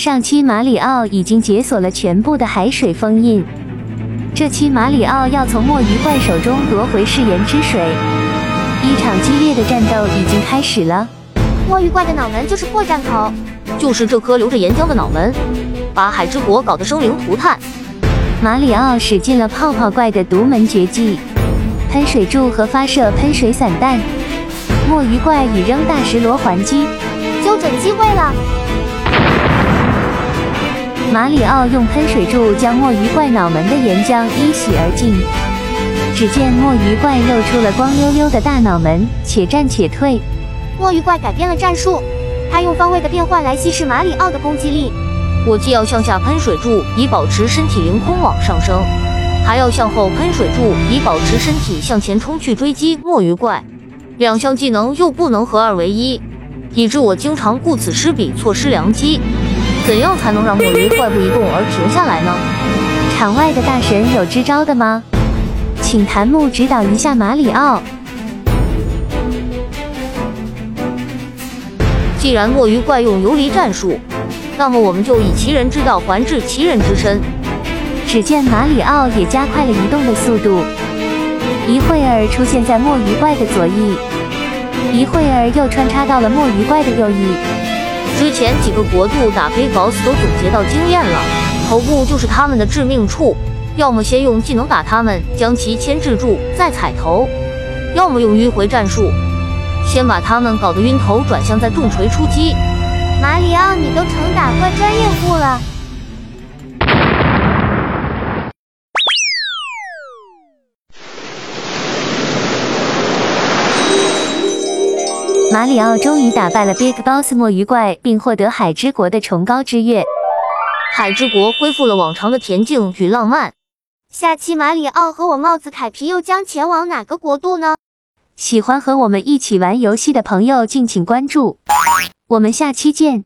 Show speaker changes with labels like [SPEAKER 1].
[SPEAKER 1] 上期马里奥已经解锁了全部的海水封印，这期马里奥要从墨鱼怪手中夺回誓言之水。一场激烈的战斗已经开始了。
[SPEAKER 2] 墨鱼怪的脑门就是破绽口，
[SPEAKER 3] 就是这颗流着岩浆的脑门，把海之国搞得生灵涂炭。
[SPEAKER 1] 马里奥使尽了泡泡怪的独门绝技——喷水柱和发射喷水散弹。墨鱼怪以扔大石螺还击，
[SPEAKER 2] 就准机会了。
[SPEAKER 1] 马里奥用喷水柱将墨鱼怪脑门的岩浆一洗而尽。只见墨鱼怪露出了光溜溜的大脑门，且战且退。
[SPEAKER 2] 墨鱼怪改变了战术，他用方位的变换来稀释马里奥的攻击力。
[SPEAKER 3] 我既要向下喷水柱以保持身体凌空往上升，还要向后喷水柱以保持身体向前冲去追击墨鱼怪。两项技能又不能合二为一，以致我经常顾此失彼，错失良机。怎样才能让墨鱼怪不移动而停下来呢？
[SPEAKER 1] 场外的大神有支招的吗？请檀木指导一下马里奥。
[SPEAKER 3] 既然墨鱼怪用游离战术，那么我们就以其人之道还治其人之身。
[SPEAKER 1] 只见马里奥也加快了移动的速度，一会儿出现在墨鱼怪的左翼，一会儿又穿插到了墨鱼怪的右翼。
[SPEAKER 3] 之前几个国度打黑 Boss 都总结到经验了，头部就是他们的致命处，要么先用技能打他们，将其牵制住，再踩头；要么用迂回战术，先把他们搞得晕头转向，再重锤出击。
[SPEAKER 2] 马里奥，你都成打
[SPEAKER 1] 马里奥终于打败了 Big Boss 墨鱼怪，并获得海之国的崇高之月。
[SPEAKER 3] 海之国恢复了往常的恬静与浪漫。
[SPEAKER 2] 下期马里奥和我帽子凯皮又将前往哪个国度呢？
[SPEAKER 1] 喜欢和我们一起玩游戏的朋友，敬请关注。我们下期见。